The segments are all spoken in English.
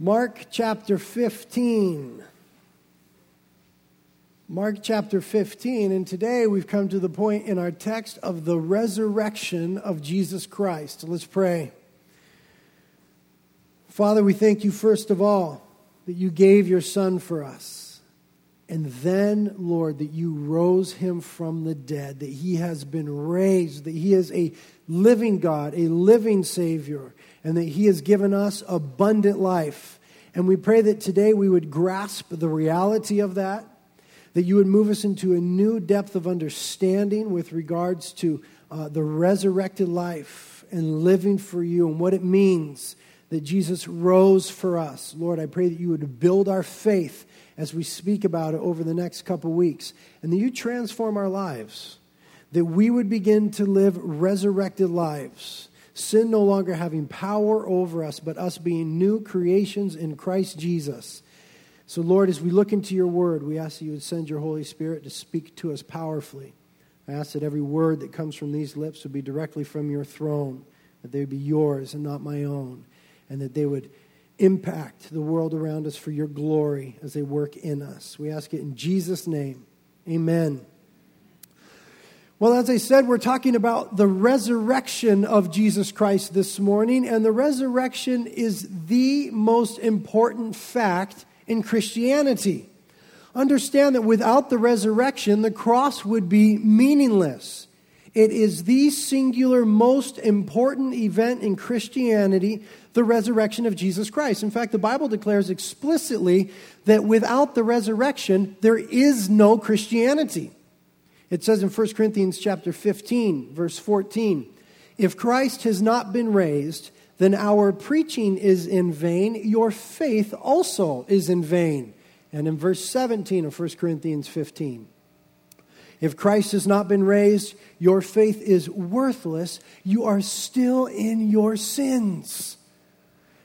Mark chapter 15. Mark chapter 15, and today we've come to the point in our text of the resurrection of Jesus Christ. Let's pray. Father, we thank you first of all that you gave your Son for us. And then, Lord, that you rose him from the dead, that he has been raised, that he is a living God, a living Savior, and that he has given us abundant life. And we pray that today we would grasp the reality of that that you would move us into a new depth of understanding with regards to uh, the resurrected life and living for you and what it means that Jesus rose for us. Lord, I pray that you would build our faith as we speak about it over the next couple weeks and that you transform our lives, that we would begin to live resurrected lives. Sin no longer having power over us, but us being new creations in Christ Jesus so, Lord, as we look into your word, we ask that you would send your Holy Spirit to speak to us powerfully. I ask that every word that comes from these lips would be directly from your throne, that they would be yours and not my own, and that they would impact the world around us for your glory as they work in us. We ask it in Jesus' name. Amen. Well, as I said, we're talking about the resurrection of Jesus Christ this morning, and the resurrection is the most important fact in Christianity. Understand that without the resurrection, the cross would be meaningless. It is the singular most important event in Christianity, the resurrection of Jesus Christ. In fact, the Bible declares explicitly that without the resurrection, there is no Christianity. It says in 1 Corinthians chapter 15, verse 14, if Christ has not been raised, then our preaching is in vain. Your faith also is in vain. And in verse 17 of 1 Corinthians 15, if Christ has not been raised, your faith is worthless. You are still in your sins.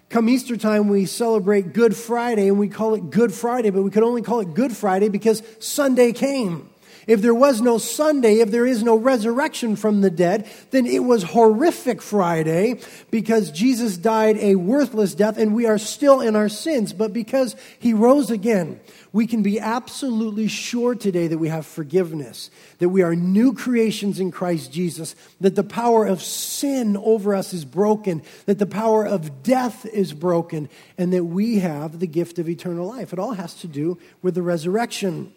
Come Easter time, we celebrate Good Friday and we call it Good Friday, but we could only call it Good Friday because Sunday came. If there was no Sunday, if there is no resurrection from the dead, then it was horrific Friday because Jesus died a worthless death and we are still in our sins. But because he rose again, we can be absolutely sure today that we have forgiveness, that we are new creations in Christ Jesus, that the power of sin over us is broken, that the power of death is broken, and that we have the gift of eternal life. It all has to do with the resurrection.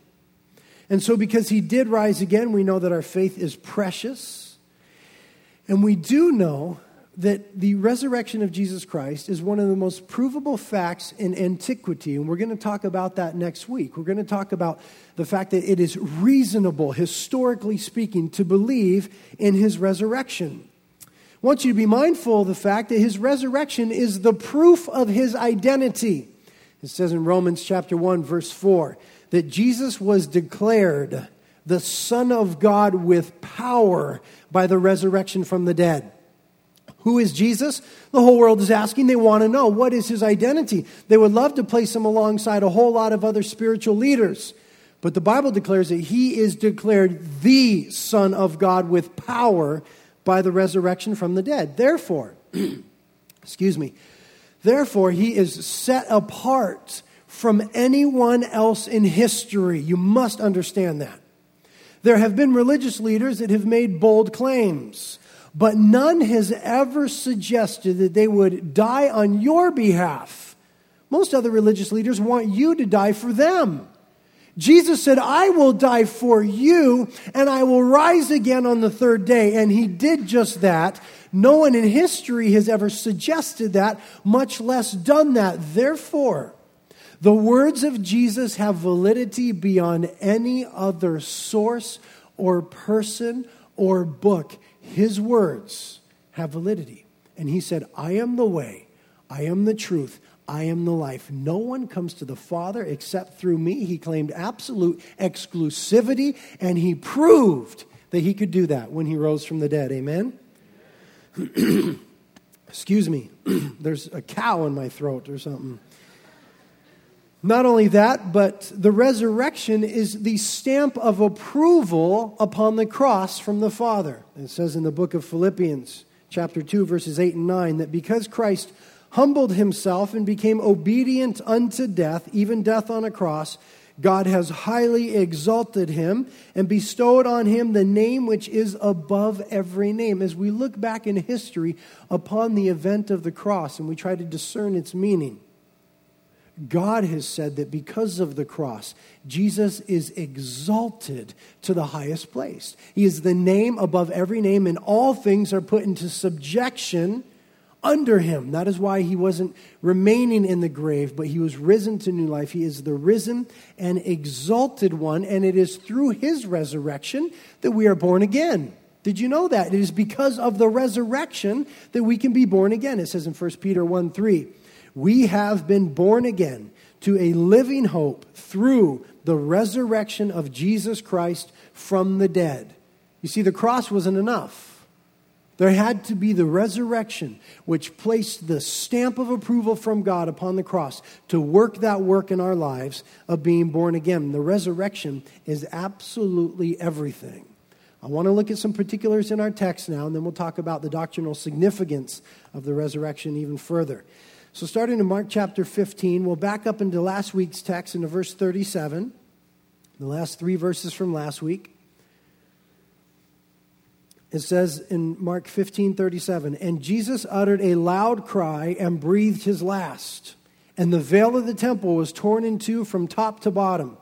And so, because he did rise again, we know that our faith is precious. And we do know that the resurrection of Jesus Christ is one of the most provable facts in antiquity. And we're going to talk about that next week. We're going to talk about the fact that it is reasonable, historically speaking, to believe in his resurrection. I want you to be mindful of the fact that his resurrection is the proof of his identity. It says in Romans chapter 1, verse 4 that Jesus was declared the Son of God with power by the resurrection from the dead. Who is Jesus? The whole world is asking. They want to know what is his identity. They would love to place him alongside a whole lot of other spiritual leaders. But the Bible declares that he is declared the Son of God with power by the resurrection from the dead. Therefore, excuse me, therefore, he is set apart from anyone else in history. You must understand that. There have been religious leaders that have made bold claims, but none has ever suggested that they would die on your behalf. Most other religious leaders want you to die for them. Jesus said, I will die for you and I will rise again on the third day. And he did just that. No one in history has ever suggested that, much less done that. Therefore, the words of Jesus have validity beyond any other source or person or book. His words have validity. And he said, I am the way, I am the truth, I am the life. No one comes to the Father except through me. He claimed absolute exclusivity, and he proved that he could do that when he rose from the dead. Amen? Excuse me, there's a cow in my throat or something. Not only that, but the resurrection is the stamp of approval upon the cross from the Father. It says in the book of Philippians, chapter 2, verses 8 and 9, that because Christ humbled himself and became obedient unto death, even death on a cross, God has highly exalted him and bestowed on him the name which is above every name. As we look back in history upon the event of the cross and we try to discern its meaning, God has said that because of the cross, Jesus is exalted to the highest place. He is the name above every name, and all things are put into subjection under him. That is why he wasn't remaining in the grave, but he was risen to new life. He is the risen and exalted one, and it is through his resurrection that we are born again. Did you know that? It is because of the resurrection that we can be born again. It says in 1 Peter 1 3, we have been born again to a living hope through the resurrection of Jesus Christ from the dead. You see, the cross wasn't enough. There had to be the resurrection, which placed the stamp of approval from God upon the cross to work that work in our lives of being born again. The resurrection is absolutely everything. I want to look at some particulars in our text now, and then we'll talk about the doctrinal significance of the resurrection even further. So, starting in Mark chapter 15, we'll back up into last week's text into verse 37, the last three verses from last week. It says in Mark 15 37, and Jesus uttered a loud cry and breathed his last. And the veil of the temple was torn in two from top to bottom.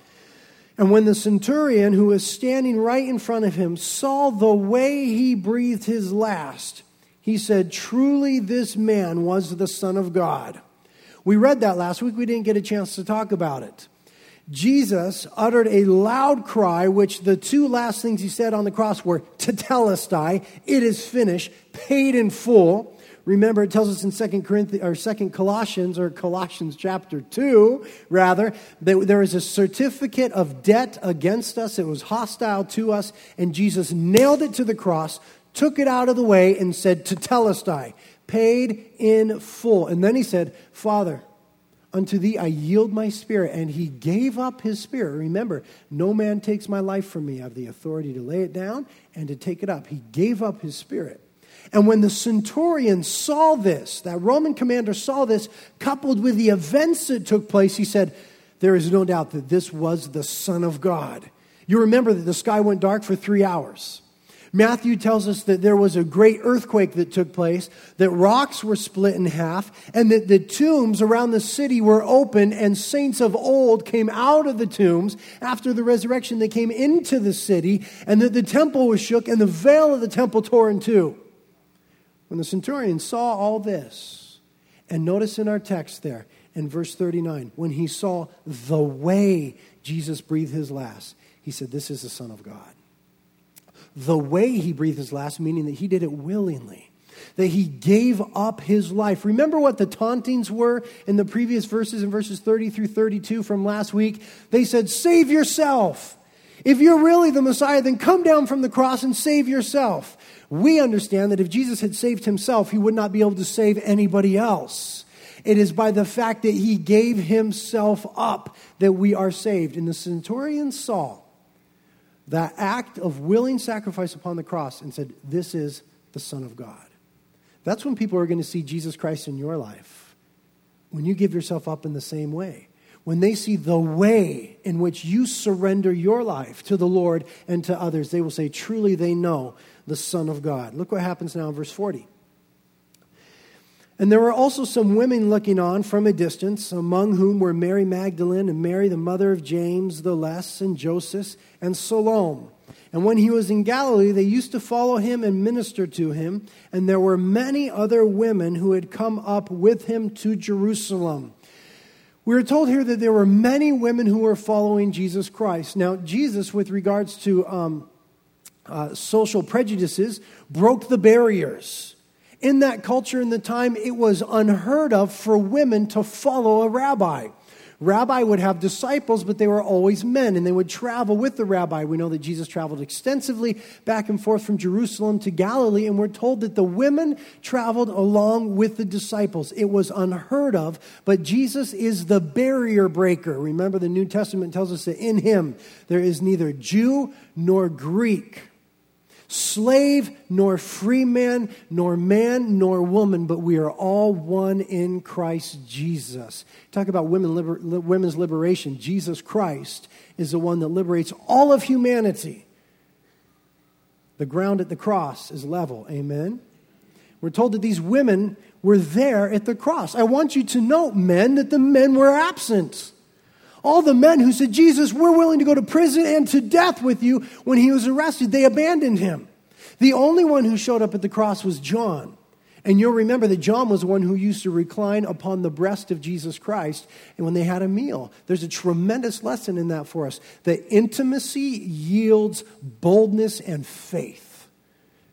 And when the centurion, who was standing right in front of him, saw the way he breathed his last, he said, Truly, this man was the Son of God. We read that last week. We didn't get a chance to talk about it. Jesus uttered a loud cry, which the two last things he said on the cross were tetelestai, it is finished, paid in full. Remember, it tells us in Second Corinthians or Second Colossians or Colossians chapter two, rather, that there is a certificate of debt against us. It was hostile to us, and Jesus nailed it to the cross, took it out of the way, and said, "Tetelestai, paid in full." And then he said, "Father." Unto thee I yield my spirit. And he gave up his spirit. Remember, no man takes my life from me. I have the authority to lay it down and to take it up. He gave up his spirit. And when the centurion saw this, that Roman commander saw this, coupled with the events that took place, he said, There is no doubt that this was the Son of God. You remember that the sky went dark for three hours. Matthew tells us that there was a great earthquake that took place, that rocks were split in half, and that the tombs around the city were open, and saints of old came out of the tombs after the resurrection. They came into the city, and that the temple was shook, and the veil of the temple tore in two. When the centurion saw all this, and notice in our text there, in verse 39, when he saw the way Jesus breathed his last, he said, This is the Son of God the way he breathed his last, meaning that he did it willingly, that he gave up his life. Remember what the tauntings were in the previous verses, in verses 30 through 32 from last week? They said, Save yourself. If you're really the Messiah, then come down from the cross and save yourself. We understand that if Jesus had saved himself, he would not be able to save anybody else. It is by the fact that he gave himself up that we are saved. And the centurion saw that act of willing sacrifice upon the cross and said, This is the Son of God. That's when people are going to see Jesus Christ in your life. When you give yourself up in the same way. When they see the way in which you surrender your life to the Lord and to others, they will say, Truly, they know the Son of God. Look what happens now in verse 40. And there were also some women looking on from a distance, among whom were Mary Magdalene and Mary, the mother of James the Less, and Joseph, and Salome. And when he was in Galilee, they used to follow him and minister to him. And there were many other women who had come up with him to Jerusalem. We are told here that there were many women who were following Jesus Christ. Now, Jesus, with regards to um, uh, social prejudices, broke the barriers in that culture in the time, it was unheard of for women to follow a rabbi. Rabbi would have disciples, but they were always men, and they would travel with the rabbi. We know that Jesus traveled extensively back and forth from Jerusalem to Galilee, and we're told that the women traveled along with the disciples. It was unheard of, but Jesus is the barrier breaker. Remember, the New Testament tells us that in him there is neither Jew nor Greek slave nor free man, nor man nor woman, but we are all one in Christ Jesus. Talk about women liber- women's liberation. Jesus Christ is the one that liberates all of humanity. The ground at the cross is level. Amen. We're told that these women were there at the cross. I want you to note, men, that the men were absent. All the men who said, Jesus, we're willing to go to prison and to death with you when he was arrested, they abandoned him. The only one who showed up at the cross was John. And you'll remember that John was the one who used to recline upon the breast of Jesus Christ and when they had a meal. There's a tremendous lesson in that for us that intimacy yields boldness and faith.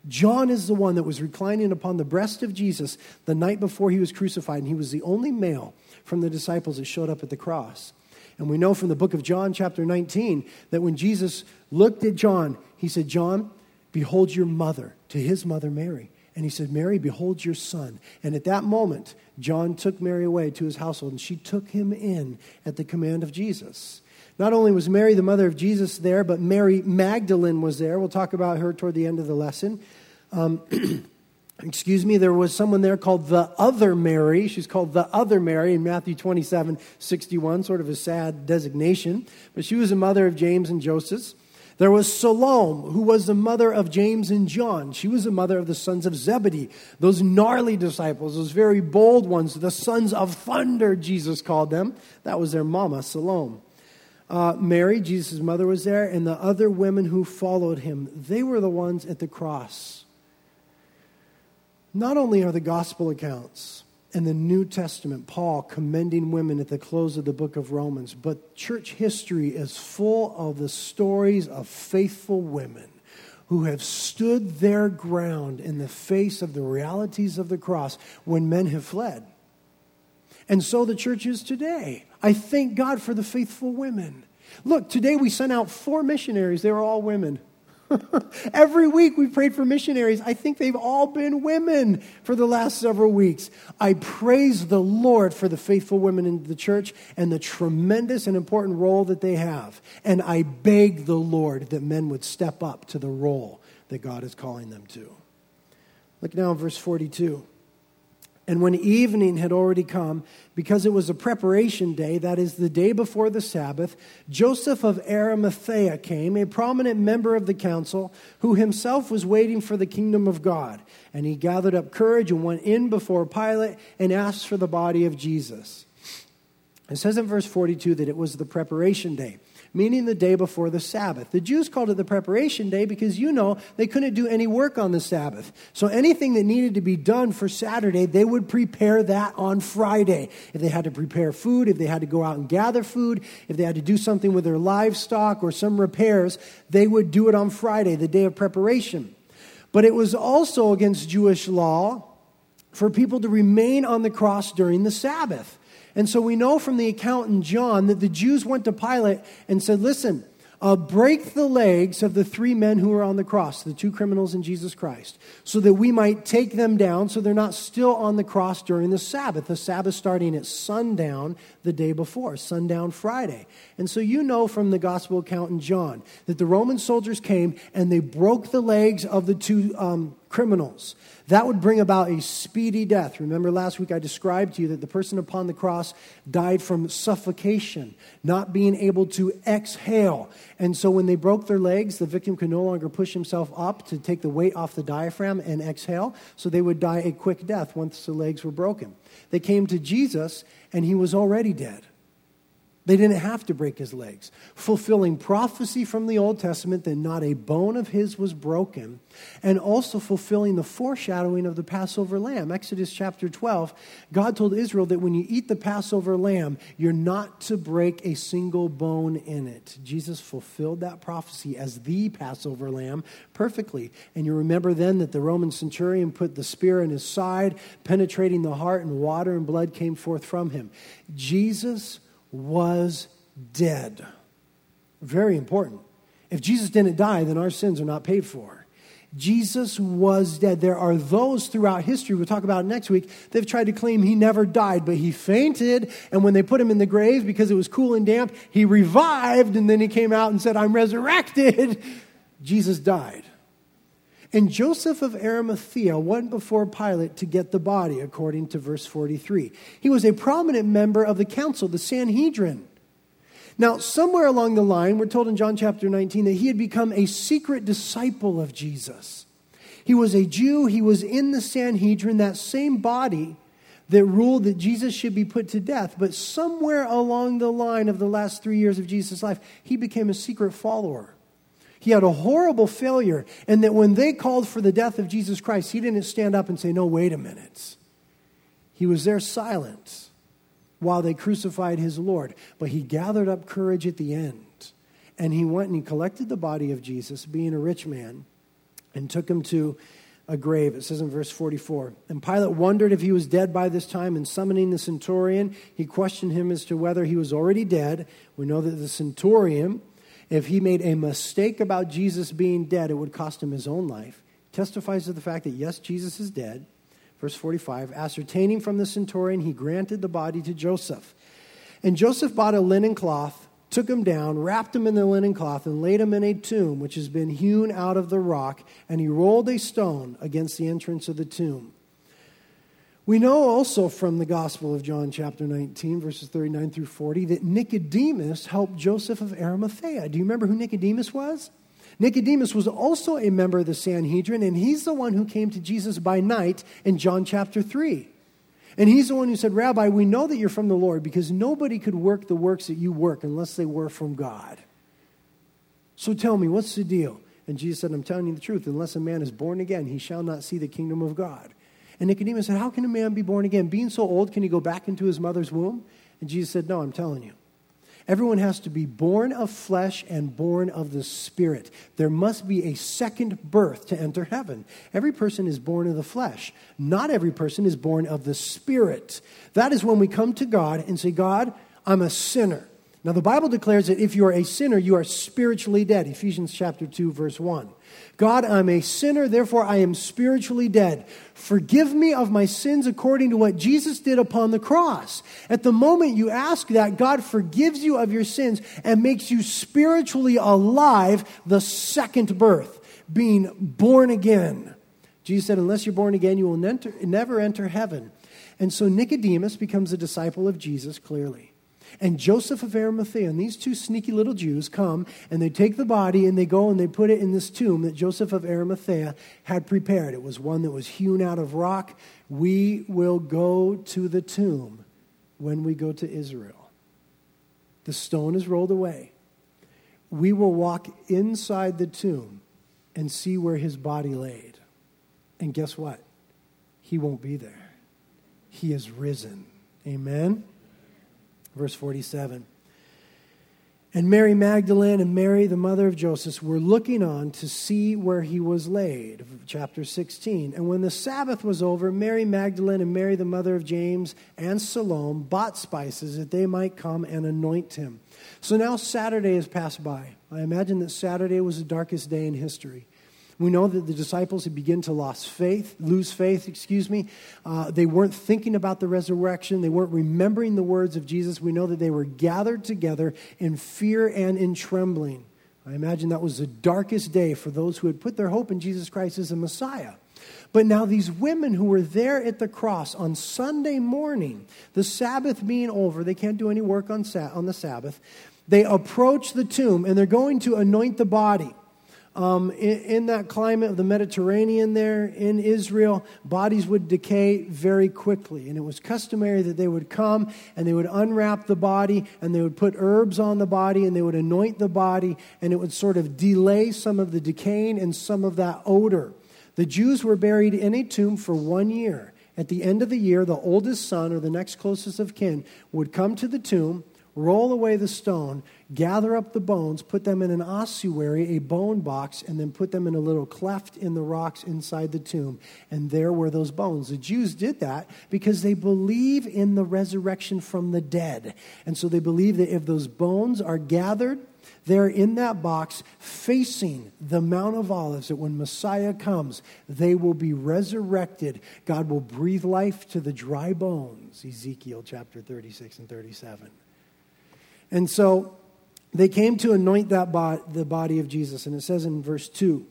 John is the one that was reclining upon the breast of Jesus the night before he was crucified, and he was the only male from the disciples that showed up at the cross. And we know from the book of John, chapter 19, that when Jesus looked at John, he said, John, behold your mother, to his mother Mary. And he said, Mary, behold your son. And at that moment, John took Mary away to his household, and she took him in at the command of Jesus. Not only was Mary, the mother of Jesus, there, but Mary Magdalene was there. We'll talk about her toward the end of the lesson. Um, excuse me, there was someone there called the other Mary. She's called the other Mary in Matthew 27 61, sort of a sad designation. But she was a mother of James and Joseph. There was Salome, who was the mother of James and John. She was the mother of the sons of Zebedee, those gnarly disciples, those very bold ones, the sons of thunder, Jesus called them. That was their mama, Salome. Uh, Mary, Jesus' mother, was there, and the other women who followed him. They were the ones at the cross not only are the gospel accounts and the New Testament, Paul commending women at the close of the book of Romans, but church history is full of the stories of faithful women who have stood their ground in the face of the realities of the cross when men have fled. And so the church is today. I thank God for the faithful women. Look, today we sent out four missionaries, they were all women. Every week we prayed for missionaries. I think they've all been women for the last several weeks. I praise the Lord for the faithful women in the church and the tremendous and important role that they have. And I beg the Lord that men would step up to the role that God is calling them to. Look now at verse 42. And when evening had already come, because it was a preparation day, that is, the day before the Sabbath, Joseph of Arimathea came, a prominent member of the council, who himself was waiting for the kingdom of God. And he gathered up courage and went in before Pilate and asked for the body of Jesus. It says in verse 42 that it was the preparation day meaning the day before the Sabbath. The Jews called it the preparation day because you know they couldn't do any work on the Sabbath. So anything that needed to be done for Saturday, they would prepare that on Friday. If they had to prepare food, if they had to go out and gather food, if they had to do something with their livestock or some repairs, they would do it on Friday, the day of preparation. But it was also against Jewish law for people to remain on the cross during the Sabbath. And so we know from the account in John that the Jews went to Pilate and said, Listen, uh, break the legs of the three men who are on the cross, the two criminals in Jesus Christ, so that we might take them down so they're not still on the cross during the Sabbath. The Sabbath starting at sundown the day before, sundown Friday. And so you know from the gospel account in John that the Roman soldiers came and they broke the legs of the two um, criminals. That would bring about a speedy death. Remember last week I described to you that the person upon the cross died from suffocation, not being able to exhale. And so when they broke their legs, the victim could no longer push himself up to take the weight off the diaphragm and exhale. So they would die a quick death once the legs were broken. They came to Jesus, and he was already dead. They didn't have to break his legs, fulfilling prophecy from the Old Testament that not a bone of his was broken, and also fulfilling the foreshadowing of the Passover lamb. Exodus chapter 12, God told Israel that when you eat the Passover lamb, you're not to break a single bone in it. Jesus fulfilled that prophecy as the Passover lamb perfectly. And you remember then that the Roman centurion put the spear in his side, penetrating the heart, and water and blood came forth from him. Jesus was dead. Very important. If Jesus didn't die, then our sins are not paid for. Jesus was dead. There are those throughout history, we'll talk about next week, they've tried to claim he never died, but he fainted. And when they put him in the grave because it was cool and damp, he revived and then he came out and said, I'm resurrected. Jesus died. And Joseph of Arimathea went before Pilate to get the body, according to verse 43. He was a prominent member of the council, the Sanhedrin. Now, somewhere along the line, we're told in John chapter 19 that he had become a secret disciple of Jesus. He was a Jew, he was in the Sanhedrin, that same body that ruled that Jesus should be put to death. But somewhere along the line of the last three years of Jesus' life, he became a secret follower. He had a horrible failure, and that when they called for the death of Jesus Christ, he didn't stand up and say, No, wait a minute. He was there silent while they crucified his Lord. But he gathered up courage at the end, and he went and he collected the body of Jesus, being a rich man, and took him to a grave. It says in verse 44. And Pilate wondered if he was dead by this time, and summoning the centurion, he questioned him as to whether he was already dead. We know that the centurion, if he made a mistake about Jesus being dead, it would cost him his own life. Testifies to the fact that, yes, Jesus is dead. Verse 45 Ascertaining from the centurion, he granted the body to Joseph. And Joseph bought a linen cloth took him down, wrapped him in the linen cloth, and laid him in a tomb which has been hewn out of the rock, and he rolled a stone against the entrance of the tomb. We know also from the Gospel of John, chapter 19, verses 39 through 40, that Nicodemus helped Joseph of Arimathea. Do you remember who Nicodemus was? Nicodemus was also a member of the Sanhedrin, and he's the one who came to Jesus by night in John chapter 3. And he's the one who said, Rabbi, we know that you're from the Lord because nobody could work the works that you work unless they were from God. So tell me, what's the deal? And Jesus said, I'm telling you the truth. Unless a man is born again, he shall not see the kingdom of God. And Nicodemus said, How can a man be born again? Being so old, can he go back into his mother's womb? And Jesus said, No, I'm telling you. Everyone has to be born of flesh and born of the Spirit. There must be a second birth to enter heaven. Every person is born of the flesh. Not every person is born of the Spirit. That is when we come to God and say, God, I'm a sinner. Now, the Bible declares that if you are a sinner, you are spiritually dead. Ephesians chapter 2, verse 1. God, I'm a sinner, therefore I am spiritually dead. Forgive me of my sins according to what Jesus did upon the cross. At the moment you ask that, God forgives you of your sins and makes you spiritually alive, the second birth, being born again. Jesus said, Unless you're born again, you will never enter heaven. And so Nicodemus becomes a disciple of Jesus clearly. And Joseph of Arimathea and these two sneaky little Jews come and they take the body and they go and they put it in this tomb that Joseph of Arimathea had prepared. It was one that was hewn out of rock. We will go to the tomb when we go to Israel. The stone is rolled away. We will walk inside the tomb and see where his body laid. And guess what? He won't be there. He is risen. Amen. Verse 47. And Mary Magdalene and Mary, the mother of Joseph, were looking on to see where he was laid. Chapter 16. And when the Sabbath was over, Mary Magdalene and Mary, the mother of James and Salome, bought spices that they might come and anoint him. So now Saturday has passed by. I imagine that Saturday was the darkest day in history. We know that the disciples had begun to lose faith, lose faith, excuse me. Uh, they weren't thinking about the resurrection. They weren't remembering the words of Jesus. We know that they were gathered together in fear and in trembling. I imagine that was the darkest day for those who had put their hope in Jesus Christ as a Messiah. But now, these women who were there at the cross on Sunday morning, the Sabbath being over, they can't do any work on, on the Sabbath. They approach the tomb and they're going to anoint the body. Um, in, in, that climate of the Mediterranean there in Israel, bodies would decay very quickly. And it was customary that they would come and they would unwrap the body and they would put herbs on the body and they would anoint the body and it would sort of delay some of the decaying and some of that odor. The Jews were buried in a tomb for one year. At the end of the year, the oldest son or the next closest of kin would come to the tomb roll away the stone, gather up the bones, put them in an ossuary, a bone box, and then put them in a little cleft in the rocks inside the tomb. And there were those bones. The Jews did that because they believe in the resurrection from the dead. And so they believe that if those bones are gathered, they're in that box facing the Mount of Olives, that when Messiah comes, they will be resurrected. God will breathe life to the dry bones. Ezekiel chapter 36 and 37. And so they came to anoint that bo- the body of Jesus. And it says in verse 2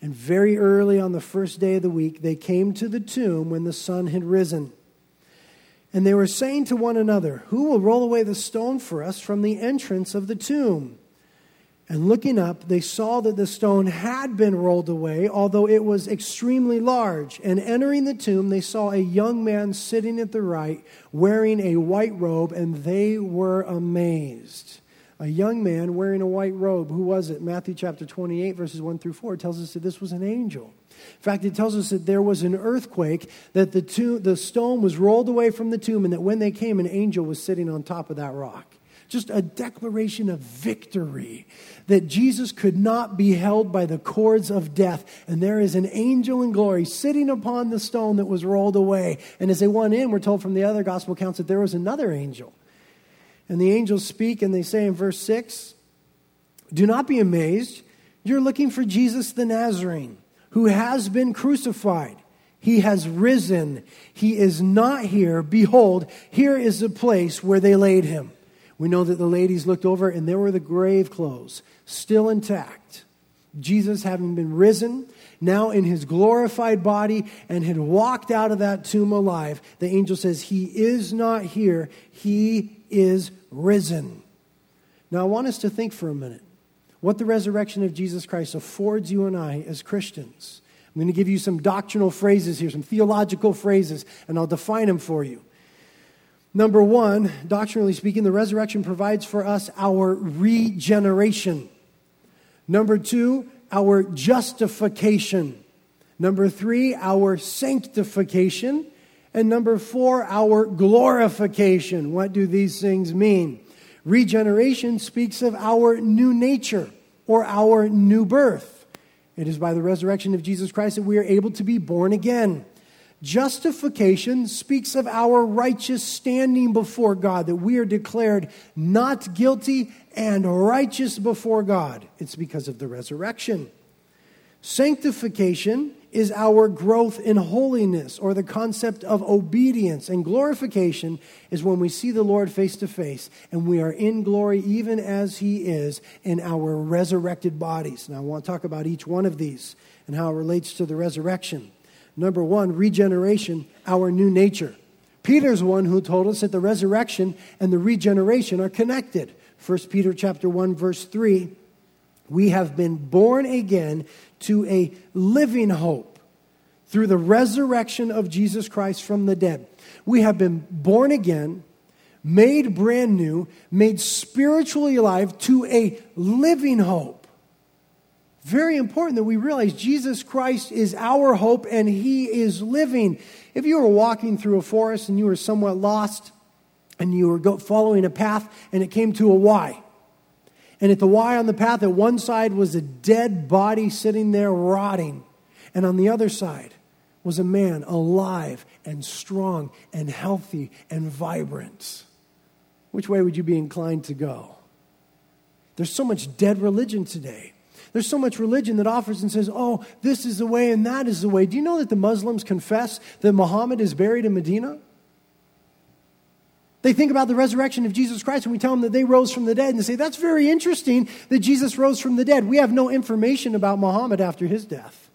And very early on the first day of the week, they came to the tomb when the sun had risen. And they were saying to one another, Who will roll away the stone for us from the entrance of the tomb? And looking up, they saw that the stone had been rolled away, although it was extremely large. And entering the tomb, they saw a young man sitting at the right, wearing a white robe, and they were amazed. A young man wearing a white robe. Who was it? Matthew chapter 28, verses 1 through 4 tells us that this was an angel. In fact, it tells us that there was an earthquake, that the, tomb, the stone was rolled away from the tomb, and that when they came, an angel was sitting on top of that rock just a declaration of victory that Jesus could not be held by the cords of death. And there is an angel in glory sitting upon the stone that was rolled away. And as they went in, we're told from the other gospel accounts that there was another angel. And the angels speak and they say in verse 6 Do not be amazed. You're looking for Jesus the Nazarene, who has been crucified. He has risen. He is not here. Behold, here is the place where they laid him. We know that the ladies looked over and there were the grave clothes, still intact. Jesus, having been risen, now in his glorified body, and had walked out of that tomb alive, the angel says, He is not here, He is risen. Now, I want us to think for a minute what the resurrection of Jesus Christ affords you and I as Christians. I'm going to give you some doctrinal phrases here, some theological phrases, and I'll define them for you. Number one, doctrinally speaking, the resurrection provides for us our regeneration. Number two, our justification. Number three, our sanctification. And number four, our glorification. What do these things mean? Regeneration speaks of our new nature or our new birth. It is by the resurrection of Jesus Christ that we are able to be born again. Justification speaks of our righteous standing before God, that we are declared not guilty and righteous before God. It's because of the resurrection. Sanctification is our growth in holiness or the concept of obedience. And glorification is when we see the Lord face to face and we are in glory even as He is in our resurrected bodies. Now, I want to talk about each one of these and how it relates to the resurrection. Number one, regeneration, our new nature. Peter's one who told us that the resurrection and the regeneration are connected. 1 Peter chapter 1 verse 3, we have been born again to a living hope through the resurrection of Jesus Christ from the dead. We have been born again, made brand new, made spiritually alive to a living hope. Very important that we realize Jesus Christ is our hope and He is living. If you were walking through a forest and you were somewhat lost and you were following a path and it came to a Y, and at the Y on the path, at one side was a dead body sitting there rotting, and on the other side was a man alive and strong and healthy and vibrant. Which way would you be inclined to go? There's so much dead religion today. There's so much religion that offers and says, oh, this is the way and that is the way. Do you know that the Muslims confess that Muhammad is buried in Medina? They think about the resurrection of Jesus Christ and we tell them that they rose from the dead and they say, that's very interesting that Jesus rose from the dead. We have no information about Muhammad after his death.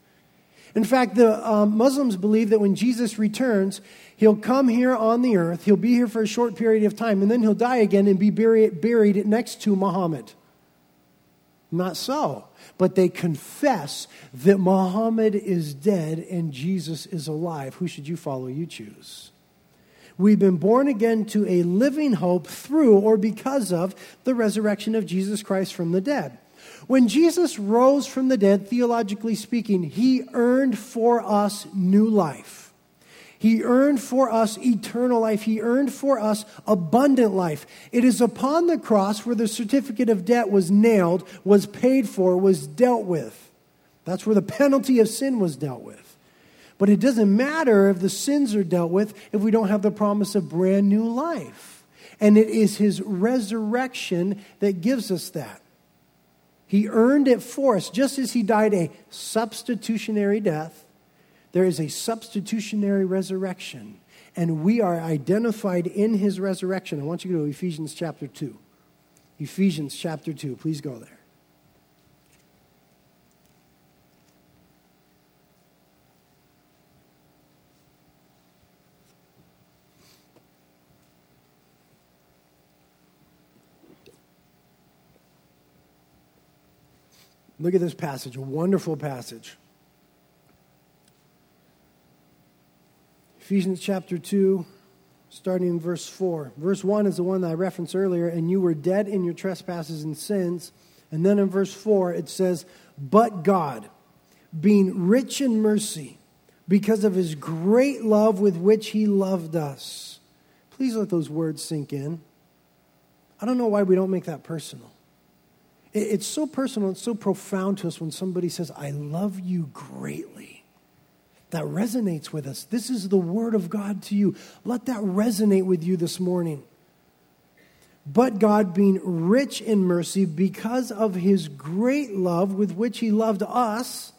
In fact, the um, Muslims believe that when Jesus returns, he'll come here on the earth, he'll be here for a short period of time, and then he'll die again and be buried, buried next to Muhammad. Not so. But they confess that Muhammad is dead and Jesus is alive. Who should you follow? You choose. We've been born again to a living hope through or because of the resurrection of Jesus Christ from the dead. When Jesus rose from the dead, theologically speaking, he earned for us new life. He earned for us eternal life. He earned for us abundant life. It is upon the cross where the certificate of debt was nailed, was paid for, was dealt with. That's where the penalty of sin was dealt with. But it doesn't matter if the sins are dealt with if we don't have the promise of brand new life. And it is his resurrection that gives us that. He earned it for us, just as he died a substitutionary death there is a substitutionary resurrection, and we are identified in his resurrection. I want you to go to Ephesians chapter 2. Ephesians chapter 2. Please go there. Look at this passage, a wonderful passage. Ephesians chapter 2, starting in verse 4. Verse 1 is the one that I referenced earlier, and you were dead in your trespasses and sins. And then in verse 4, it says, But God, being rich in mercy, because of his great love with which he loved us. Please let those words sink in. I don't know why we don't make that personal. It's so personal, it's so profound to us when somebody says, I love you greatly. That resonates with us. This is the word of God to you. Let that resonate with you this morning. But God, being rich in mercy, because of his great love with which he loved us,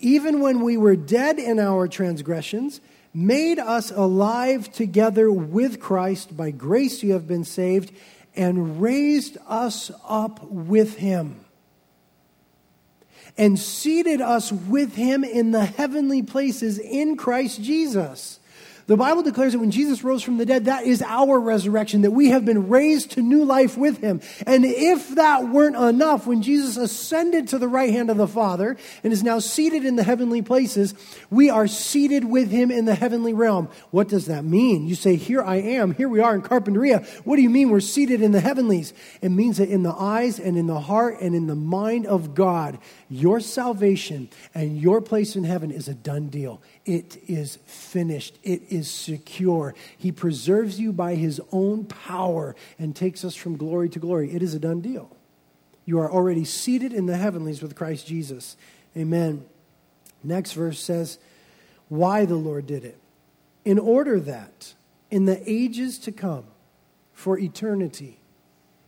even when we were dead in our transgressions, made us alive together with Christ. By grace you have been saved, and raised us up with him, and seated us with him in the heavenly places in Christ Jesus the Bible declares that when Jesus rose from the dead, that is our resurrection, that we have been raised to new life with him. And if that weren't enough, when Jesus ascended to the right hand of the Father and is now seated in the heavenly places, we are seated with him in the heavenly realm. What does that mean? You say, Here I am, here we are in Carpinteria. What do you mean we're seated in the heavenlies? It means that in the eyes and in the heart and in the mind of God, your salvation and your place in heaven is a done deal. It is finished. It is secure. He preserves you by his own power and takes us from glory to glory. It is a done deal. You are already seated in the heavenlies with Christ Jesus. Amen. Next verse says, Why the Lord did it. In order that in the ages to come, for eternity,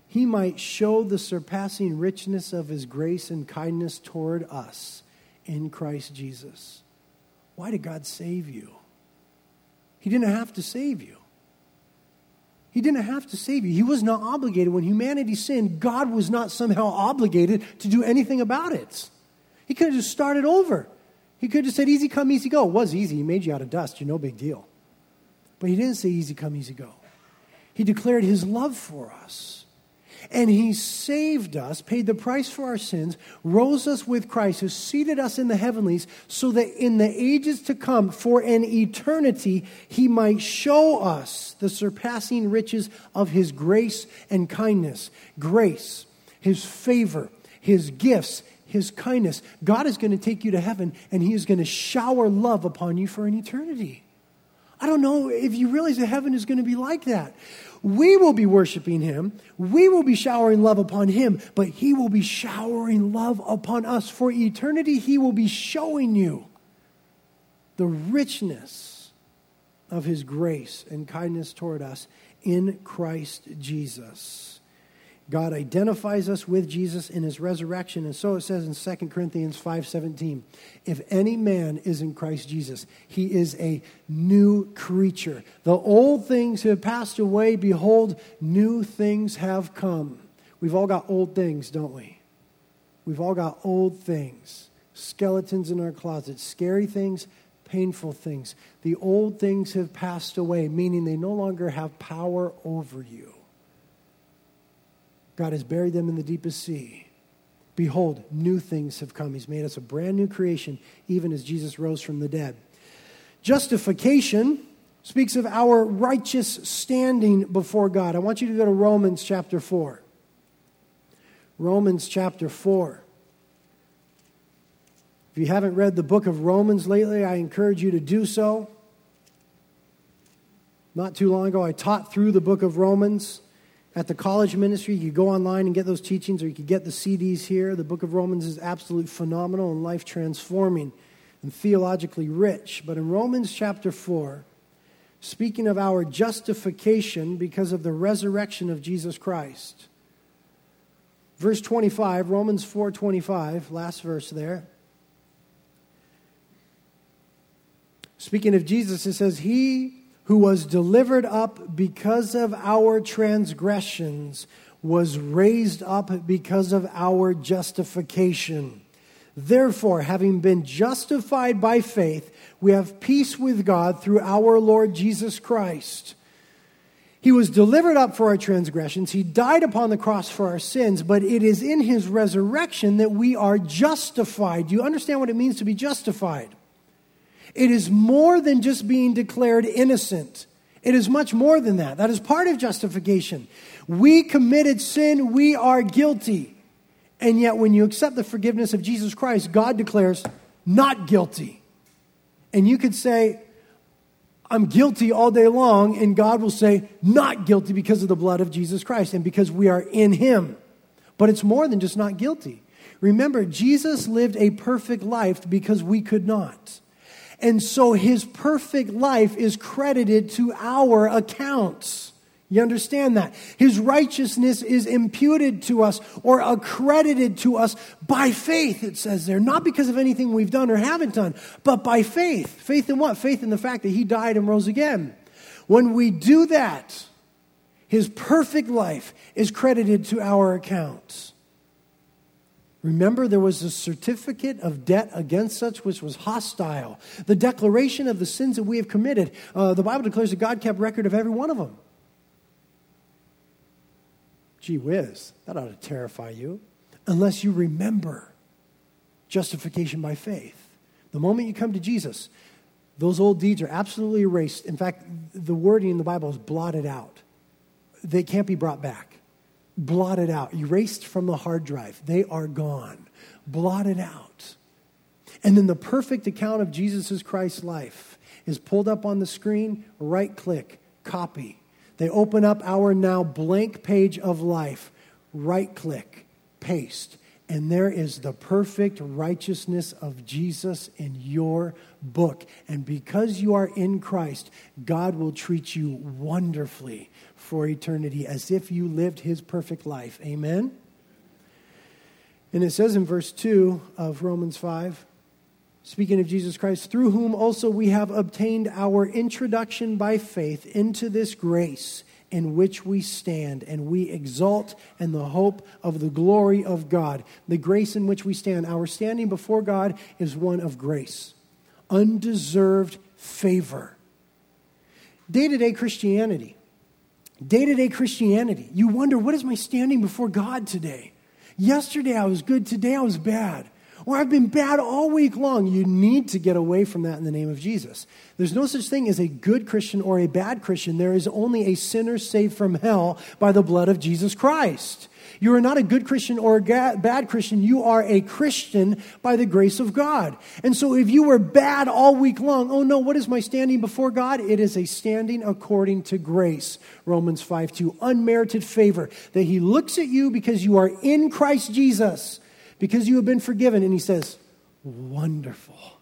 he might show the surpassing richness of his grace and kindness toward us in Christ Jesus. Why did God save you? He didn't have to save you. He didn't have to save you. He was not obligated. When humanity sinned, God was not somehow obligated to do anything about it. He could have just started over. He could have just said, easy come, easy go. It was easy. He made you out of dust. You're no big deal. But he didn't say, easy come, easy go. He declared his love for us. And he saved us, paid the price for our sins, rose us with Christ, has seated us in the heavenlies, so that in the ages to come, for an eternity, he might show us the surpassing riches of his grace and kindness. Grace, his favor, his gifts, his kindness. God is going to take you to heaven, and he is going to shower love upon you for an eternity. I don't know if you realize that heaven is going to be like that. We will be worshiping him. We will be showering love upon him, but he will be showering love upon us. For eternity, he will be showing you the richness of his grace and kindness toward us in Christ Jesus. God identifies us with Jesus in his resurrection, and so it says in 2 Corinthians 5:17, if any man is in Christ Jesus, he is a new creature. The old things have passed away, behold, new things have come. We've all got old things, don't we? We've all got old things, skeletons in our closets, scary things, painful things. The old things have passed away, meaning they no longer have power over you. God has buried them in the deepest sea. Behold, new things have come. He's made us a brand new creation, even as Jesus rose from the dead. Justification speaks of our righteous standing before God. I want you to go to Romans chapter 4. Romans chapter 4. If you haven't read the book of Romans lately, I encourage you to do so. Not too long ago, I taught through the book of Romans at the college ministry. You go online and get those teachings, or you could get the CDs here. The book of Romans is absolutely phenomenal and life transforming and theologically rich. But in Romans chapter 4, speaking of our justification because of the resurrection of Jesus Christ, verse 25, Romans 4:25, last verse there. Speaking of Jesus, it says, He who was delivered up because of our transgressions, was raised up because of our justification. Therefore, having been justified by faith, we have peace with God through our Lord Jesus Christ. He was delivered up for our transgressions. He died upon the cross for our sins, but it is in his resurrection that we are justified. Do you understand what it means to be justified? It is more than just being declared innocent. It is much more than that. That is part of justification. We committed sin, we are guilty. And yet, when you accept the forgiveness of Jesus Christ, God declares not guilty. And you could say, I'm guilty all day long, and God will say, not guilty because of the blood of Jesus Christ and because we are in Him. But it's more than just not guilty. Remember, Jesus lived a perfect life because we could not. And so His perfect life is credited to our accounts. You understand that? His righteousness is imputed to us or accredited to us by faith, it says there. Not because of anything we've done or haven't done, but by faith. Faith in what? Faith in the fact that He died and rose again. When we do that, His perfect life is credited to our accounts. Remember, there was a certificate of debt against us which was hostile. The declaration of the sins that we have committed. Uh, the Bible declares that God kept record of every one of them. Gee whiz, that ought to terrify you. Unless you remember justification by faith. The moment you come to Jesus, those old deeds are absolutely erased. In fact, the wording in the Bible is blotted out. They can't be brought back. Blotted out, erased from the hard drive. They are gone. Blotted out. And then the perfect account of Jesus Christ's life is pulled up on the screen, right click, copy. They open up our now blank page of life, right click, paste, and there is the perfect righteousness of Jesus in your book. And because you are in Christ, God will treat you wonderfully for eternity as if you lived his perfect life. Amen? And it says in verse 2 of Romans 5 Speaking of Jesus Christ, through whom also we have obtained our introduction by faith into this grace in which we stand, and we exult in the hope of the glory of God. The grace in which we stand, our standing before God is one of grace, undeserved favor. Day to day Christianity. Day to day Christianity. You wonder, what is my standing before God today? Yesterday I was good, today I was bad or I've been bad all week long. You need to get away from that in the name of Jesus. There's no such thing as a good Christian or a bad Christian. There is only a sinner saved from hell by the blood of Jesus Christ. You are not a good Christian or a bad Christian. You are a Christian by the grace of God. And so if you were bad all week long, oh no, what is my standing before God? It is a standing according to grace. Romans 5 2. Unmerited favor. That He looks at you because you are in Christ Jesus because you have been forgiven. And he says, Wonderful.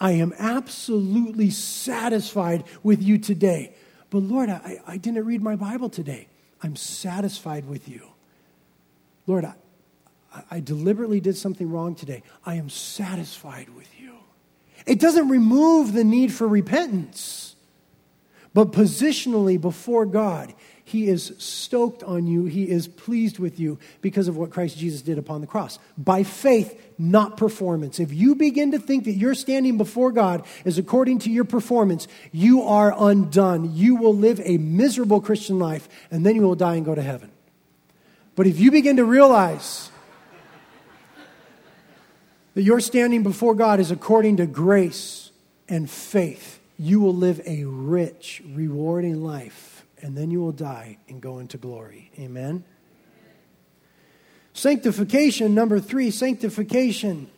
I am absolutely satisfied with you today. But Lord, I, I didn't read my Bible today. I'm satisfied with you. Lord, I, I deliberately did something wrong today. I am satisfied with you. It doesn't remove the need for repentance, but positionally before God, he is stoked on you. He is pleased with you because of what Christ Jesus did upon the cross. By faith, not performance. If you begin to think that your standing before God is according to your performance, you are undone. You will live a miserable Christian life and then you will die and go to heaven. But if you begin to realize that your standing before God is according to grace and faith, you will live a rich, rewarding life and then you will die and go into glory. Amen. Sanctification, number three, sanctification.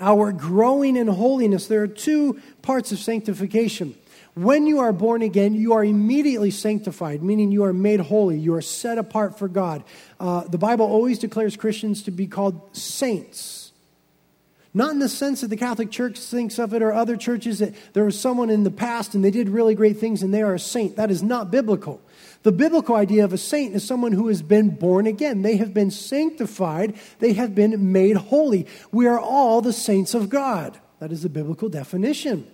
Our growing in holiness. There are two parts of sanctification. When you are born again, you are immediately sanctified, meaning you are made holy. You are set apart for God. Uh, the Bible always declares Christians to be called saints. Not in the sense that the Catholic Church thinks of it or other churches that there was someone in the past and they did really great things and they are a saint. That is not biblical. The biblical idea of a saint is someone who has been born again. They have been sanctified, they have been made holy. We are all the saints of God. That is the biblical definition.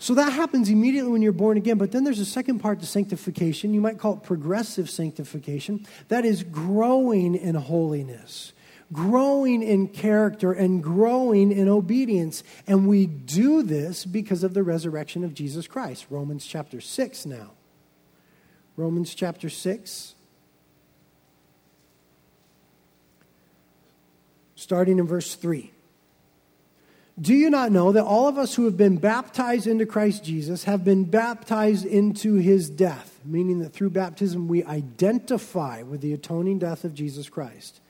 So that happens immediately when you're born again. But then there's a second part to sanctification. You might call it progressive sanctification. That is growing in holiness growing in character and growing in obedience. And we do this because of the resurrection of Jesus Christ. Romans chapter 6 now. Romans chapter 6. Starting in verse 3. Do you not know that all of us who have been baptized into Christ Jesus have been baptized into his death? Meaning that through baptism we identify with the atoning death of Jesus Christ.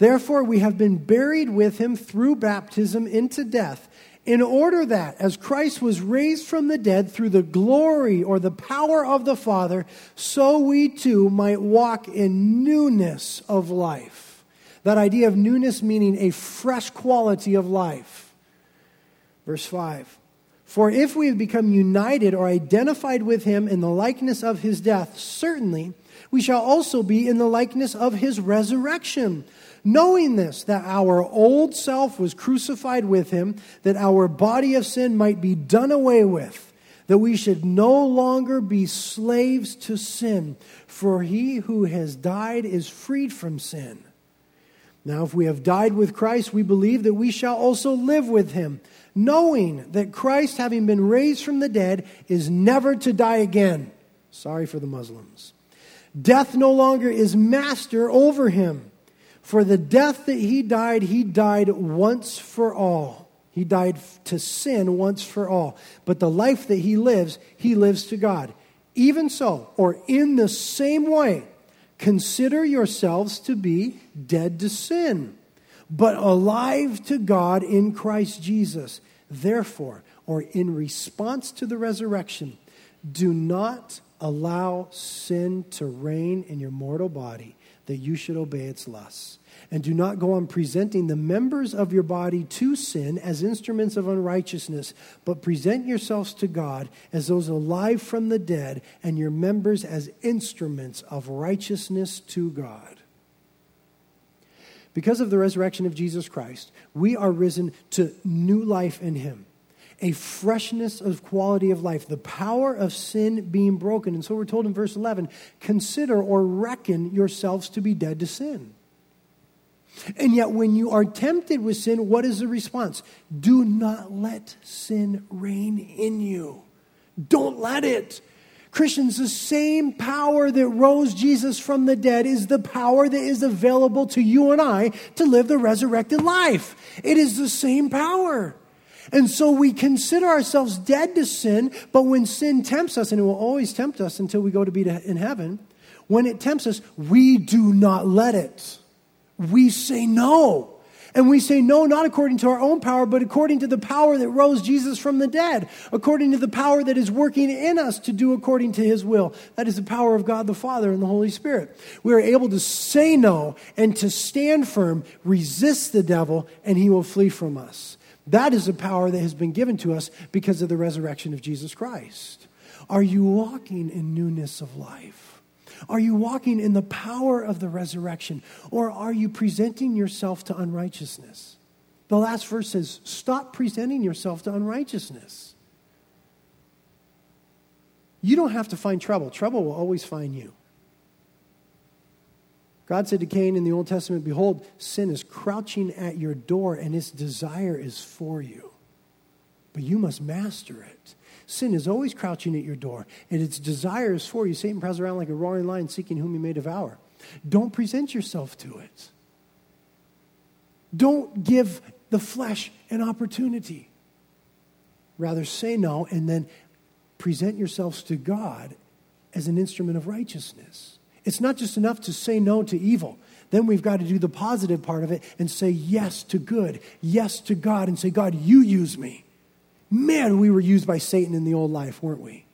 Therefore, we have been buried with him through baptism into death, in order that, as Christ was raised from the dead through the glory or the power of the Father, so we too might walk in newness of life. That idea of newness meaning a fresh quality of life. Verse 5 For if we have become united or identified with him in the likeness of his death, certainly we shall also be in the likeness of his resurrection. Knowing this, that our old self was crucified with him, that our body of sin might be done away with, that we should no longer be slaves to sin, for he who has died is freed from sin. Now, if we have died with Christ, we believe that we shall also live with him knowing that Christ, having been raised from the dead, is never to die again. Sorry for the Muslims. Death no longer is master over him. For the death that he died, he died once for all. He died to sin once for all. But the life that he lives, he lives to God. Even so, or in the same way, consider yourselves to be dead to sin but alive to God in Christ Jesus. Therefore, or in response to the resurrection, do not allow sin to reign in your mortal body, that you should obey its lusts. And do not go on presenting the members of your body to sin as instruments of unrighteousness, but present yourselves to God as those alive from the dead, and your members as instruments of righteousness to God. Because of the resurrection of Jesus Christ, we are risen to new life in Him, a freshness of quality of life, the power of sin being broken. And so we're told in verse 11 consider or reckon yourselves to be dead to sin. And yet, when you are tempted with sin, what is the response? Do not let sin reign in you. Don't let it. Christians, the same power that rose Jesus from the dead is the power that is available to you and I to live the resurrected life. It is the same power. And so we consider ourselves dead to sin, but when sin tempts us, and it will always tempt us until we go to be in heaven, when it tempts us, we do not let it. We say no. And we say no, not according to our own power, but according to the power that rose Jesus from the dead, according to the power that is working in us to do according to his will. That is the power of God the Father and the Holy Spirit. We are able to say no and to stand firm, resist the devil, and he will flee from us. That is a power that has been given to us because of the resurrection of Jesus Christ. Are you walking in newness of life? Are you walking in the power of the resurrection? Or are you presenting yourself to unrighteousness? The last verse says, Stop presenting yourself to unrighteousness. You don't have to find trouble, trouble will always find you. God said to Cain in the Old Testament, Behold, sin is crouching at your door, and its desire is for you. But you must master it. Sin is always crouching at your door, and its desire is for you. Satan prowls around like a roaring lion seeking whom he may devour. Don't present yourself to it. Don't give the flesh an opportunity. Rather, say no and then present yourselves to God as an instrument of righteousness. It's not just enough to say no to evil. Then we've got to do the positive part of it and say yes to good, yes to God, and say, God, you use me. Man, we were used by Satan in the old life, weren't we?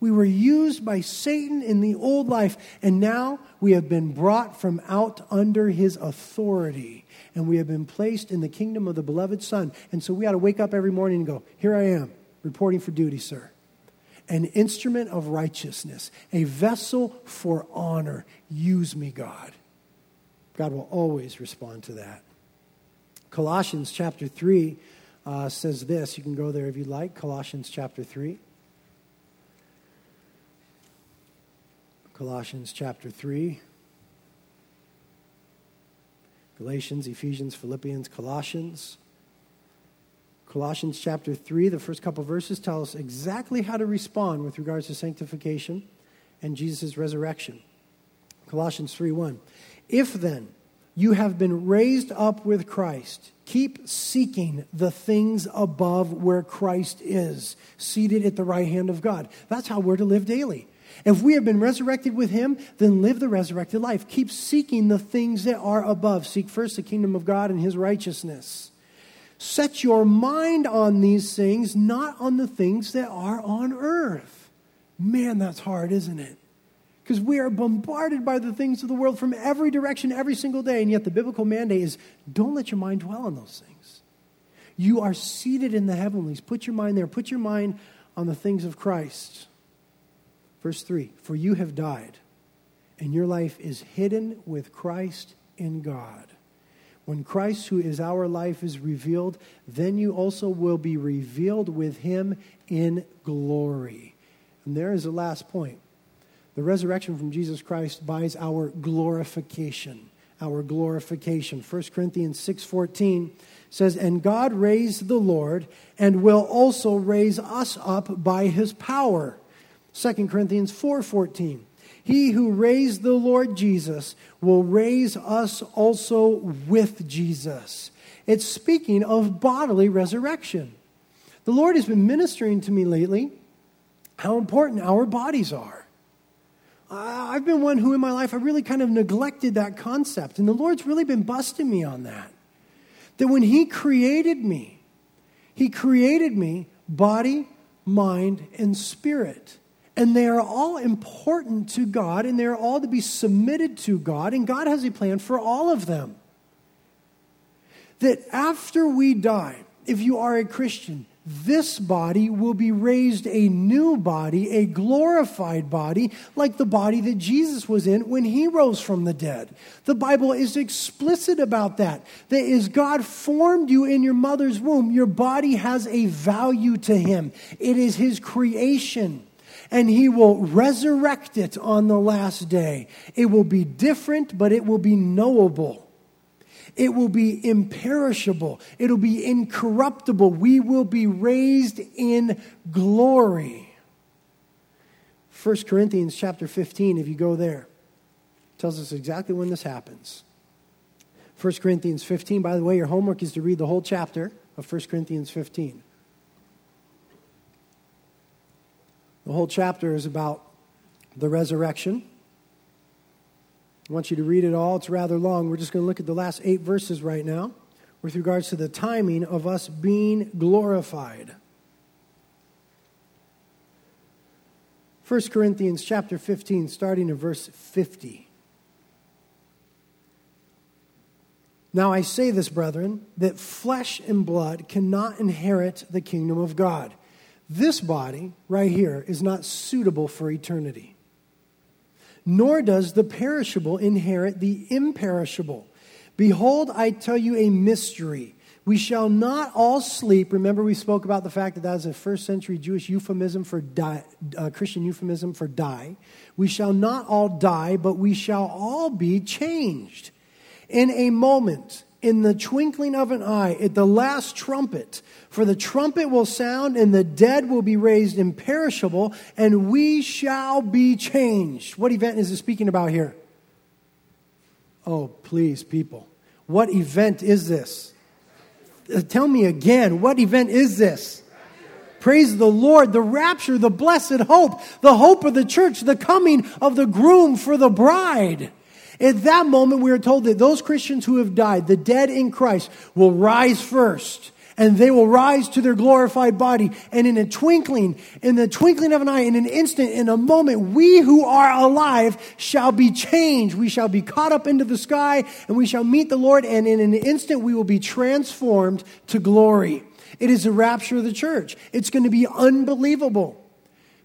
We were used by Satan in the old life, and now we have been brought from out under his authority, and we have been placed in the kingdom of the beloved Son. And so we ought to wake up every morning and go, Here I am, reporting for duty, sir. An instrument of righteousness, a vessel for honor. Use me, God. God will always respond to that. Colossians chapter 3 uh, says this. You can go there if you'd like, Colossians chapter 3. Colossians chapter 3. Galatians, Ephesians, Philippians, Colossians. Colossians chapter 3, the first couple verses tell us exactly how to respond with regards to sanctification and Jesus' resurrection. Colossians 3 1. If then you have been raised up with Christ, keep seeking the things above where Christ is, seated at the right hand of God. That's how we're to live daily. If we have been resurrected with him, then live the resurrected life. Keep seeking the things that are above. Seek first the kingdom of God and his righteousness. Set your mind on these things, not on the things that are on earth. Man, that's hard, isn't it? Because we are bombarded by the things of the world from every direction every single day. And yet, the biblical mandate is don't let your mind dwell on those things. You are seated in the heavenlies. Put your mind there. Put your mind on the things of Christ. Verse 3 For you have died, and your life is hidden with Christ in God. When Christ, who is our life, is revealed, then you also will be revealed with him in glory. And there is the last point. The resurrection from Jesus Christ buys our glorification. Our glorification. 1 Corinthians 6:14 says, "And God raised the Lord and will also raise us up by his power." 2 Corinthians 4:14. He who raised the Lord Jesus will raise us also with Jesus. It's speaking of bodily resurrection. The Lord has been ministering to me lately how important our bodies are. I've been one who in my life I really kind of neglected that concept, and the Lord's really been busting me on that. That when He created me, He created me body, mind, and spirit. And they are all important to God, and they are all to be submitted to God, and God has a plan for all of them. That after we die, if you are a Christian, this body will be raised a new body, a glorified body, like the body that Jesus was in when he rose from the dead. The Bible is explicit about that. That is, God formed you in your mother's womb. Your body has a value to him, it is his creation and he will resurrect it on the last day. It will be different, but it will be knowable. It will be imperishable. It'll be incorruptible. We will be raised in glory. 1 Corinthians chapter 15, if you go there, tells us exactly when this happens. 1 Corinthians 15, by the way, your homework is to read the whole chapter of 1 Corinthians 15. The whole chapter is about the resurrection. I want you to read it all. It's rather long. We're just going to look at the last eight verses right now with regards to the timing of us being glorified. 1 Corinthians chapter 15, starting in verse 50. Now I say this, brethren, that flesh and blood cannot inherit the kingdom of God this body, right here, is not suitable for eternity. Nor does the perishable inherit the imperishable. Behold, I tell you a mystery. We shall not all sleep. Remember, we spoke about the fact that that is a first century Jewish euphemism for die, uh, Christian euphemism for die. We shall not all die, but we shall all be changed. In a moment, in the twinkling of an eye, at the last trumpet. For the trumpet will sound, and the dead will be raised imperishable, and we shall be changed. What event is it speaking about here? Oh, please, people. What event is this? Uh, tell me again, what event is this? Praise the Lord, the rapture, the blessed hope, the hope of the church, the coming of the groom for the bride. At that moment, we are told that those Christians who have died, the dead in Christ, will rise first. And they will rise to their glorified body. And in a twinkling, in the twinkling of an eye, in an instant, in a moment, we who are alive shall be changed. We shall be caught up into the sky and we shall meet the Lord. And in an instant, we will be transformed to glory. It is the rapture of the church. It's going to be unbelievable.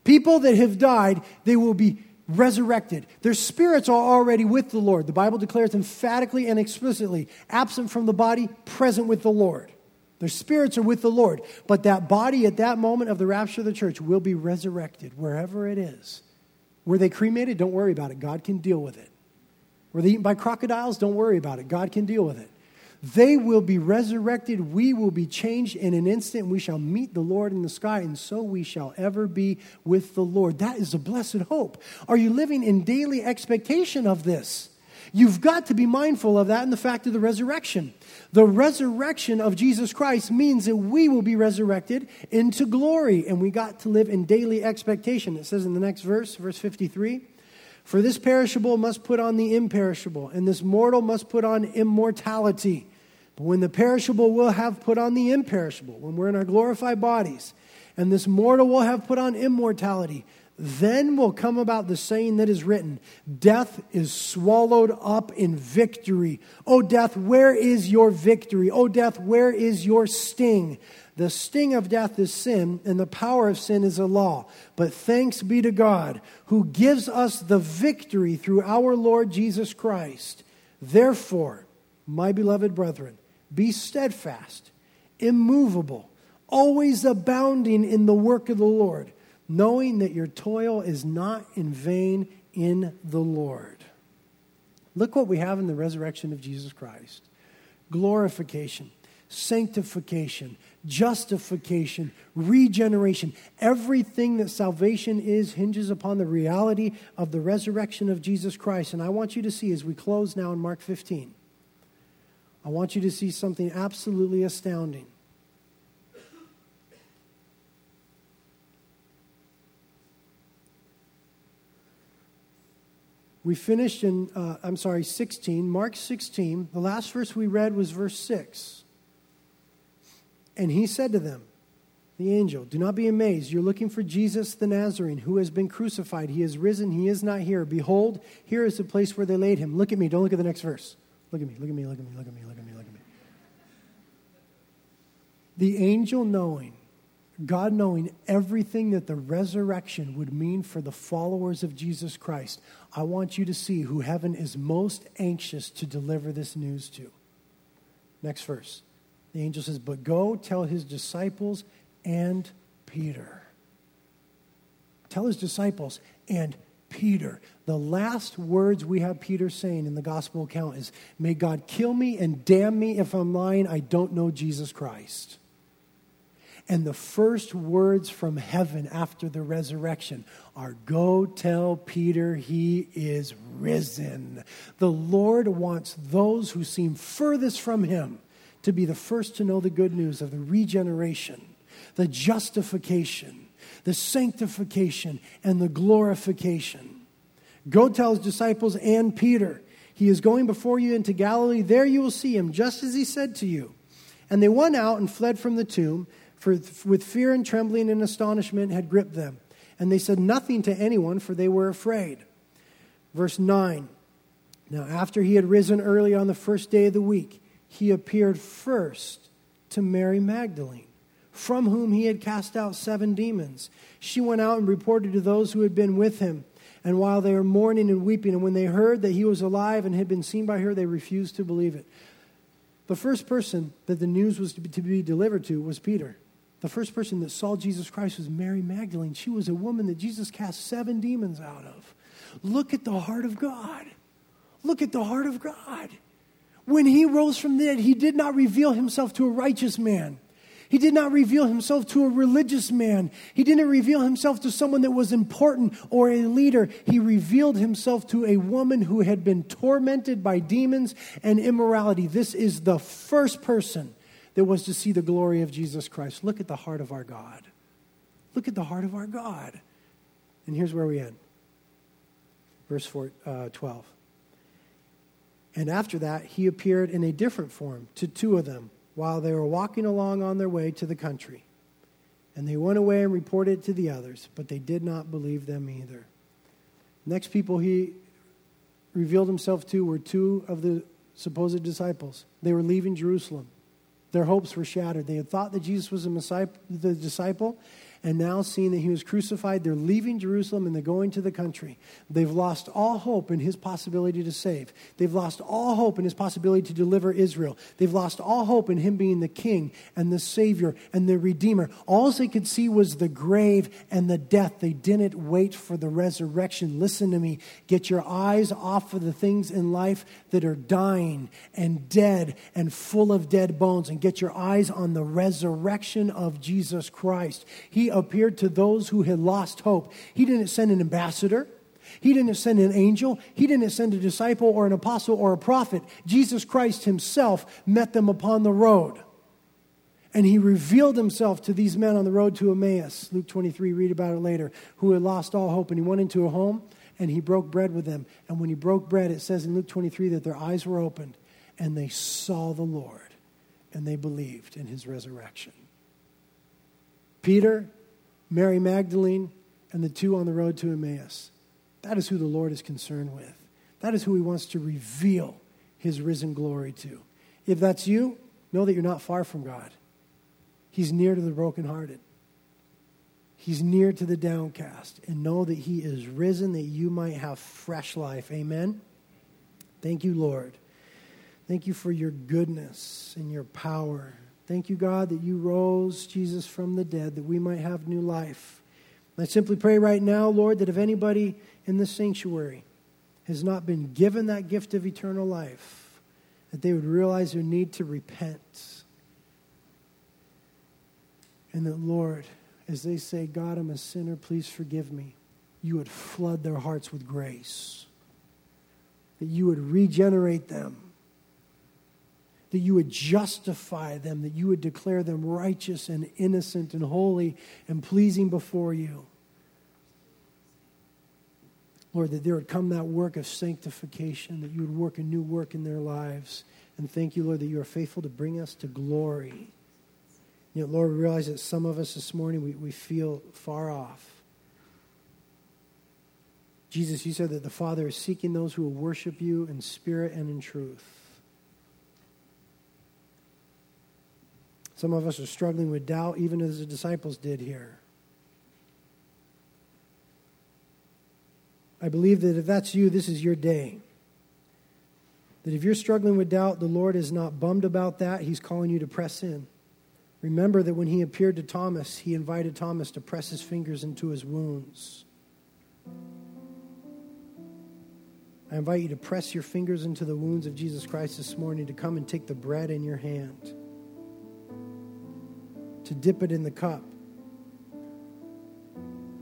People that have died, they will be resurrected. Their spirits are already with the Lord. The Bible declares emphatically and explicitly absent from the body, present with the Lord. Their spirits are with the Lord. But that body at that moment of the rapture of the church will be resurrected wherever it is. Were they cremated? Don't worry about it. God can deal with it. Were they eaten by crocodiles? Don't worry about it. God can deal with it. They will be resurrected. We will be changed in an instant. We shall meet the Lord in the sky, and so we shall ever be with the Lord. That is a blessed hope. Are you living in daily expectation of this? You've got to be mindful of that and the fact of the resurrection. The resurrection of Jesus Christ means that we will be resurrected into glory, and we got to live in daily expectation. It says in the next verse, verse 53 For this perishable must put on the imperishable, and this mortal must put on immortality. But when the perishable will have put on the imperishable, when we're in our glorified bodies, and this mortal will have put on immortality, then will come about the saying that is written Death is swallowed up in victory. O death, where is your victory? O death, where is your sting? The sting of death is sin, and the power of sin is a law. But thanks be to God, who gives us the victory through our Lord Jesus Christ. Therefore, my beloved brethren, be steadfast, immovable, always abounding in the work of the Lord knowing that your toil is not in vain in the Lord. Look what we have in the resurrection of Jesus Christ glorification, sanctification, justification, regeneration. Everything that salvation is hinges upon the reality of the resurrection of Jesus Christ. And I want you to see as we close now in Mark 15, I want you to see something absolutely astounding. We finished in, uh, I'm sorry, 16, Mark 16. The last verse we read was verse 6. And he said to them, the angel, Do not be amazed. You're looking for Jesus the Nazarene, who has been crucified. He is risen. He is not here. Behold, here is the place where they laid him. Look at me. Don't look at the next verse. Look at me. Look at me. Look at me. Look at me. Look at me. Look at me. The angel knowing God knowing everything that the resurrection would mean for the followers of Jesus Christ, I want you to see who heaven is most anxious to deliver this news to. Next verse. The angel says, But go tell his disciples and Peter. Tell his disciples and Peter. The last words we have Peter saying in the gospel account is, May God kill me and damn me if I'm lying. I don't know Jesus Christ. And the first words from heaven after the resurrection are Go tell Peter he is risen. The Lord wants those who seem furthest from him to be the first to know the good news of the regeneration, the justification, the sanctification, and the glorification. Go tell his disciples and Peter, he is going before you into Galilee. There you will see him, just as he said to you. And they went out and fled from the tomb for with fear and trembling and astonishment had gripped them. And they said nothing to anyone, for they were afraid. Verse 9 Now, after he had risen early on the first day of the week, he appeared first to Mary Magdalene, from whom he had cast out seven demons. She went out and reported to those who had been with him. And while they were mourning and weeping, and when they heard that he was alive and had been seen by her, they refused to believe it. The first person that the news was to be delivered to was Peter. The first person that saw Jesus Christ was Mary Magdalene. She was a woman that Jesus cast seven demons out of. Look at the heart of God. Look at the heart of God. When he rose from the dead, he did not reveal himself to a righteous man. He did not reveal himself to a religious man. He didn't reveal himself to someone that was important or a leader. He revealed himself to a woman who had been tormented by demons and immorality. This is the first person that was to see the glory of Jesus Christ. Look at the heart of our God. Look at the heart of our God. And here's where we end. Verse four, uh, 12. And after that, he appeared in a different form to two of them while they were walking along on their way to the country. And they went away and reported to the others, but they did not believe them either. Next people he revealed himself to were two of the supposed disciples. They were leaving Jerusalem. Their hopes were shattered. They had thought that Jesus was the disciple, And now, seeing that he was crucified, they're leaving Jerusalem and they're going to the country. They've lost all hope in his possibility to save. They've lost all hope in his possibility to deliver Israel. They've lost all hope in him being the king and the savior and the redeemer. All they could see was the grave and the death. They didn't wait for the resurrection. Listen to me. Get your eyes off of the things in life that are dying and dead and full of dead bones and get your eyes on the resurrection of Jesus Christ. He appeared to those who had lost hope. He didn't send an ambassador. He didn't send an angel. He didn't send a disciple or an apostle or a prophet. Jesus Christ himself met them upon the road. And he revealed himself to these men on the road to Emmaus. Luke 23, read about it later, who had lost all hope. And he went into a home and he broke bread with them. And when he broke bread, it says in Luke 23 that their eyes were opened and they saw the Lord and they believed in his resurrection. Peter, Mary Magdalene, and the two on the road to Emmaus. That is who the Lord is concerned with. That is who he wants to reveal his risen glory to. If that's you, know that you're not far from God. He's near to the brokenhearted. He's near to the downcast. And know that he is risen that you might have fresh life. Amen. Thank you, Lord. Thank you for your goodness and your power. Thank you, God, that you rose Jesus from the dead that we might have new life. I simply pray right now, Lord, that if anybody in this sanctuary has not been given that gift of eternal life, that they would realize their need to repent. And that, Lord, as they say, God, I'm a sinner, please forgive me, you would flood their hearts with grace. That you would regenerate them that you would justify them, that you would declare them righteous and innocent and holy and pleasing before you. Lord, that there would come that work of sanctification, that you would work a new work in their lives. And thank you, Lord, that you are faithful to bring us to glory. You know, Lord, we realize that some of us this morning, we, we feel far off. Jesus, you said that the Father is seeking those who will worship you in spirit and in truth. Some of us are struggling with doubt, even as the disciples did here. I believe that if that's you, this is your day. That if you're struggling with doubt, the Lord is not bummed about that. He's calling you to press in. Remember that when he appeared to Thomas, he invited Thomas to press his fingers into his wounds. I invite you to press your fingers into the wounds of Jesus Christ this morning, to come and take the bread in your hand to dip it in the cup,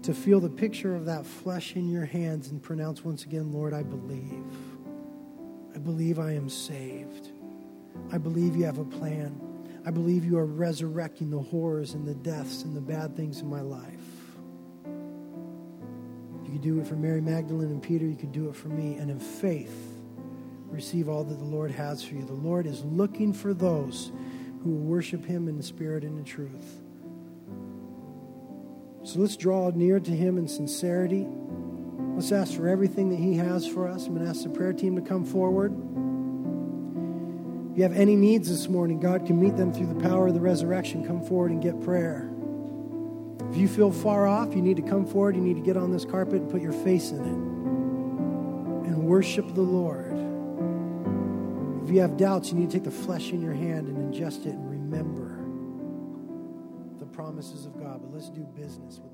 to feel the picture of that flesh in your hands and pronounce once again, Lord, I believe. I believe I am saved. I believe you have a plan. I believe you are resurrecting the horrors and the deaths and the bad things in my life. You could do it for Mary Magdalene and Peter. You could do it for me. And in faith, receive all that the Lord has for you. The Lord is looking for those who will worship him in the spirit and in truth. So let's draw near to him in sincerity. Let's ask for everything that he has for us. I'm going to ask the prayer team to come forward. If you have any needs this morning, God can meet them through the power of the resurrection. Come forward and get prayer. If you feel far off, you need to come forward. You need to get on this carpet and put your face in it and worship the Lord. You have doubts, you need to take the flesh in your hand and ingest it and remember the promises of God. But let's do business with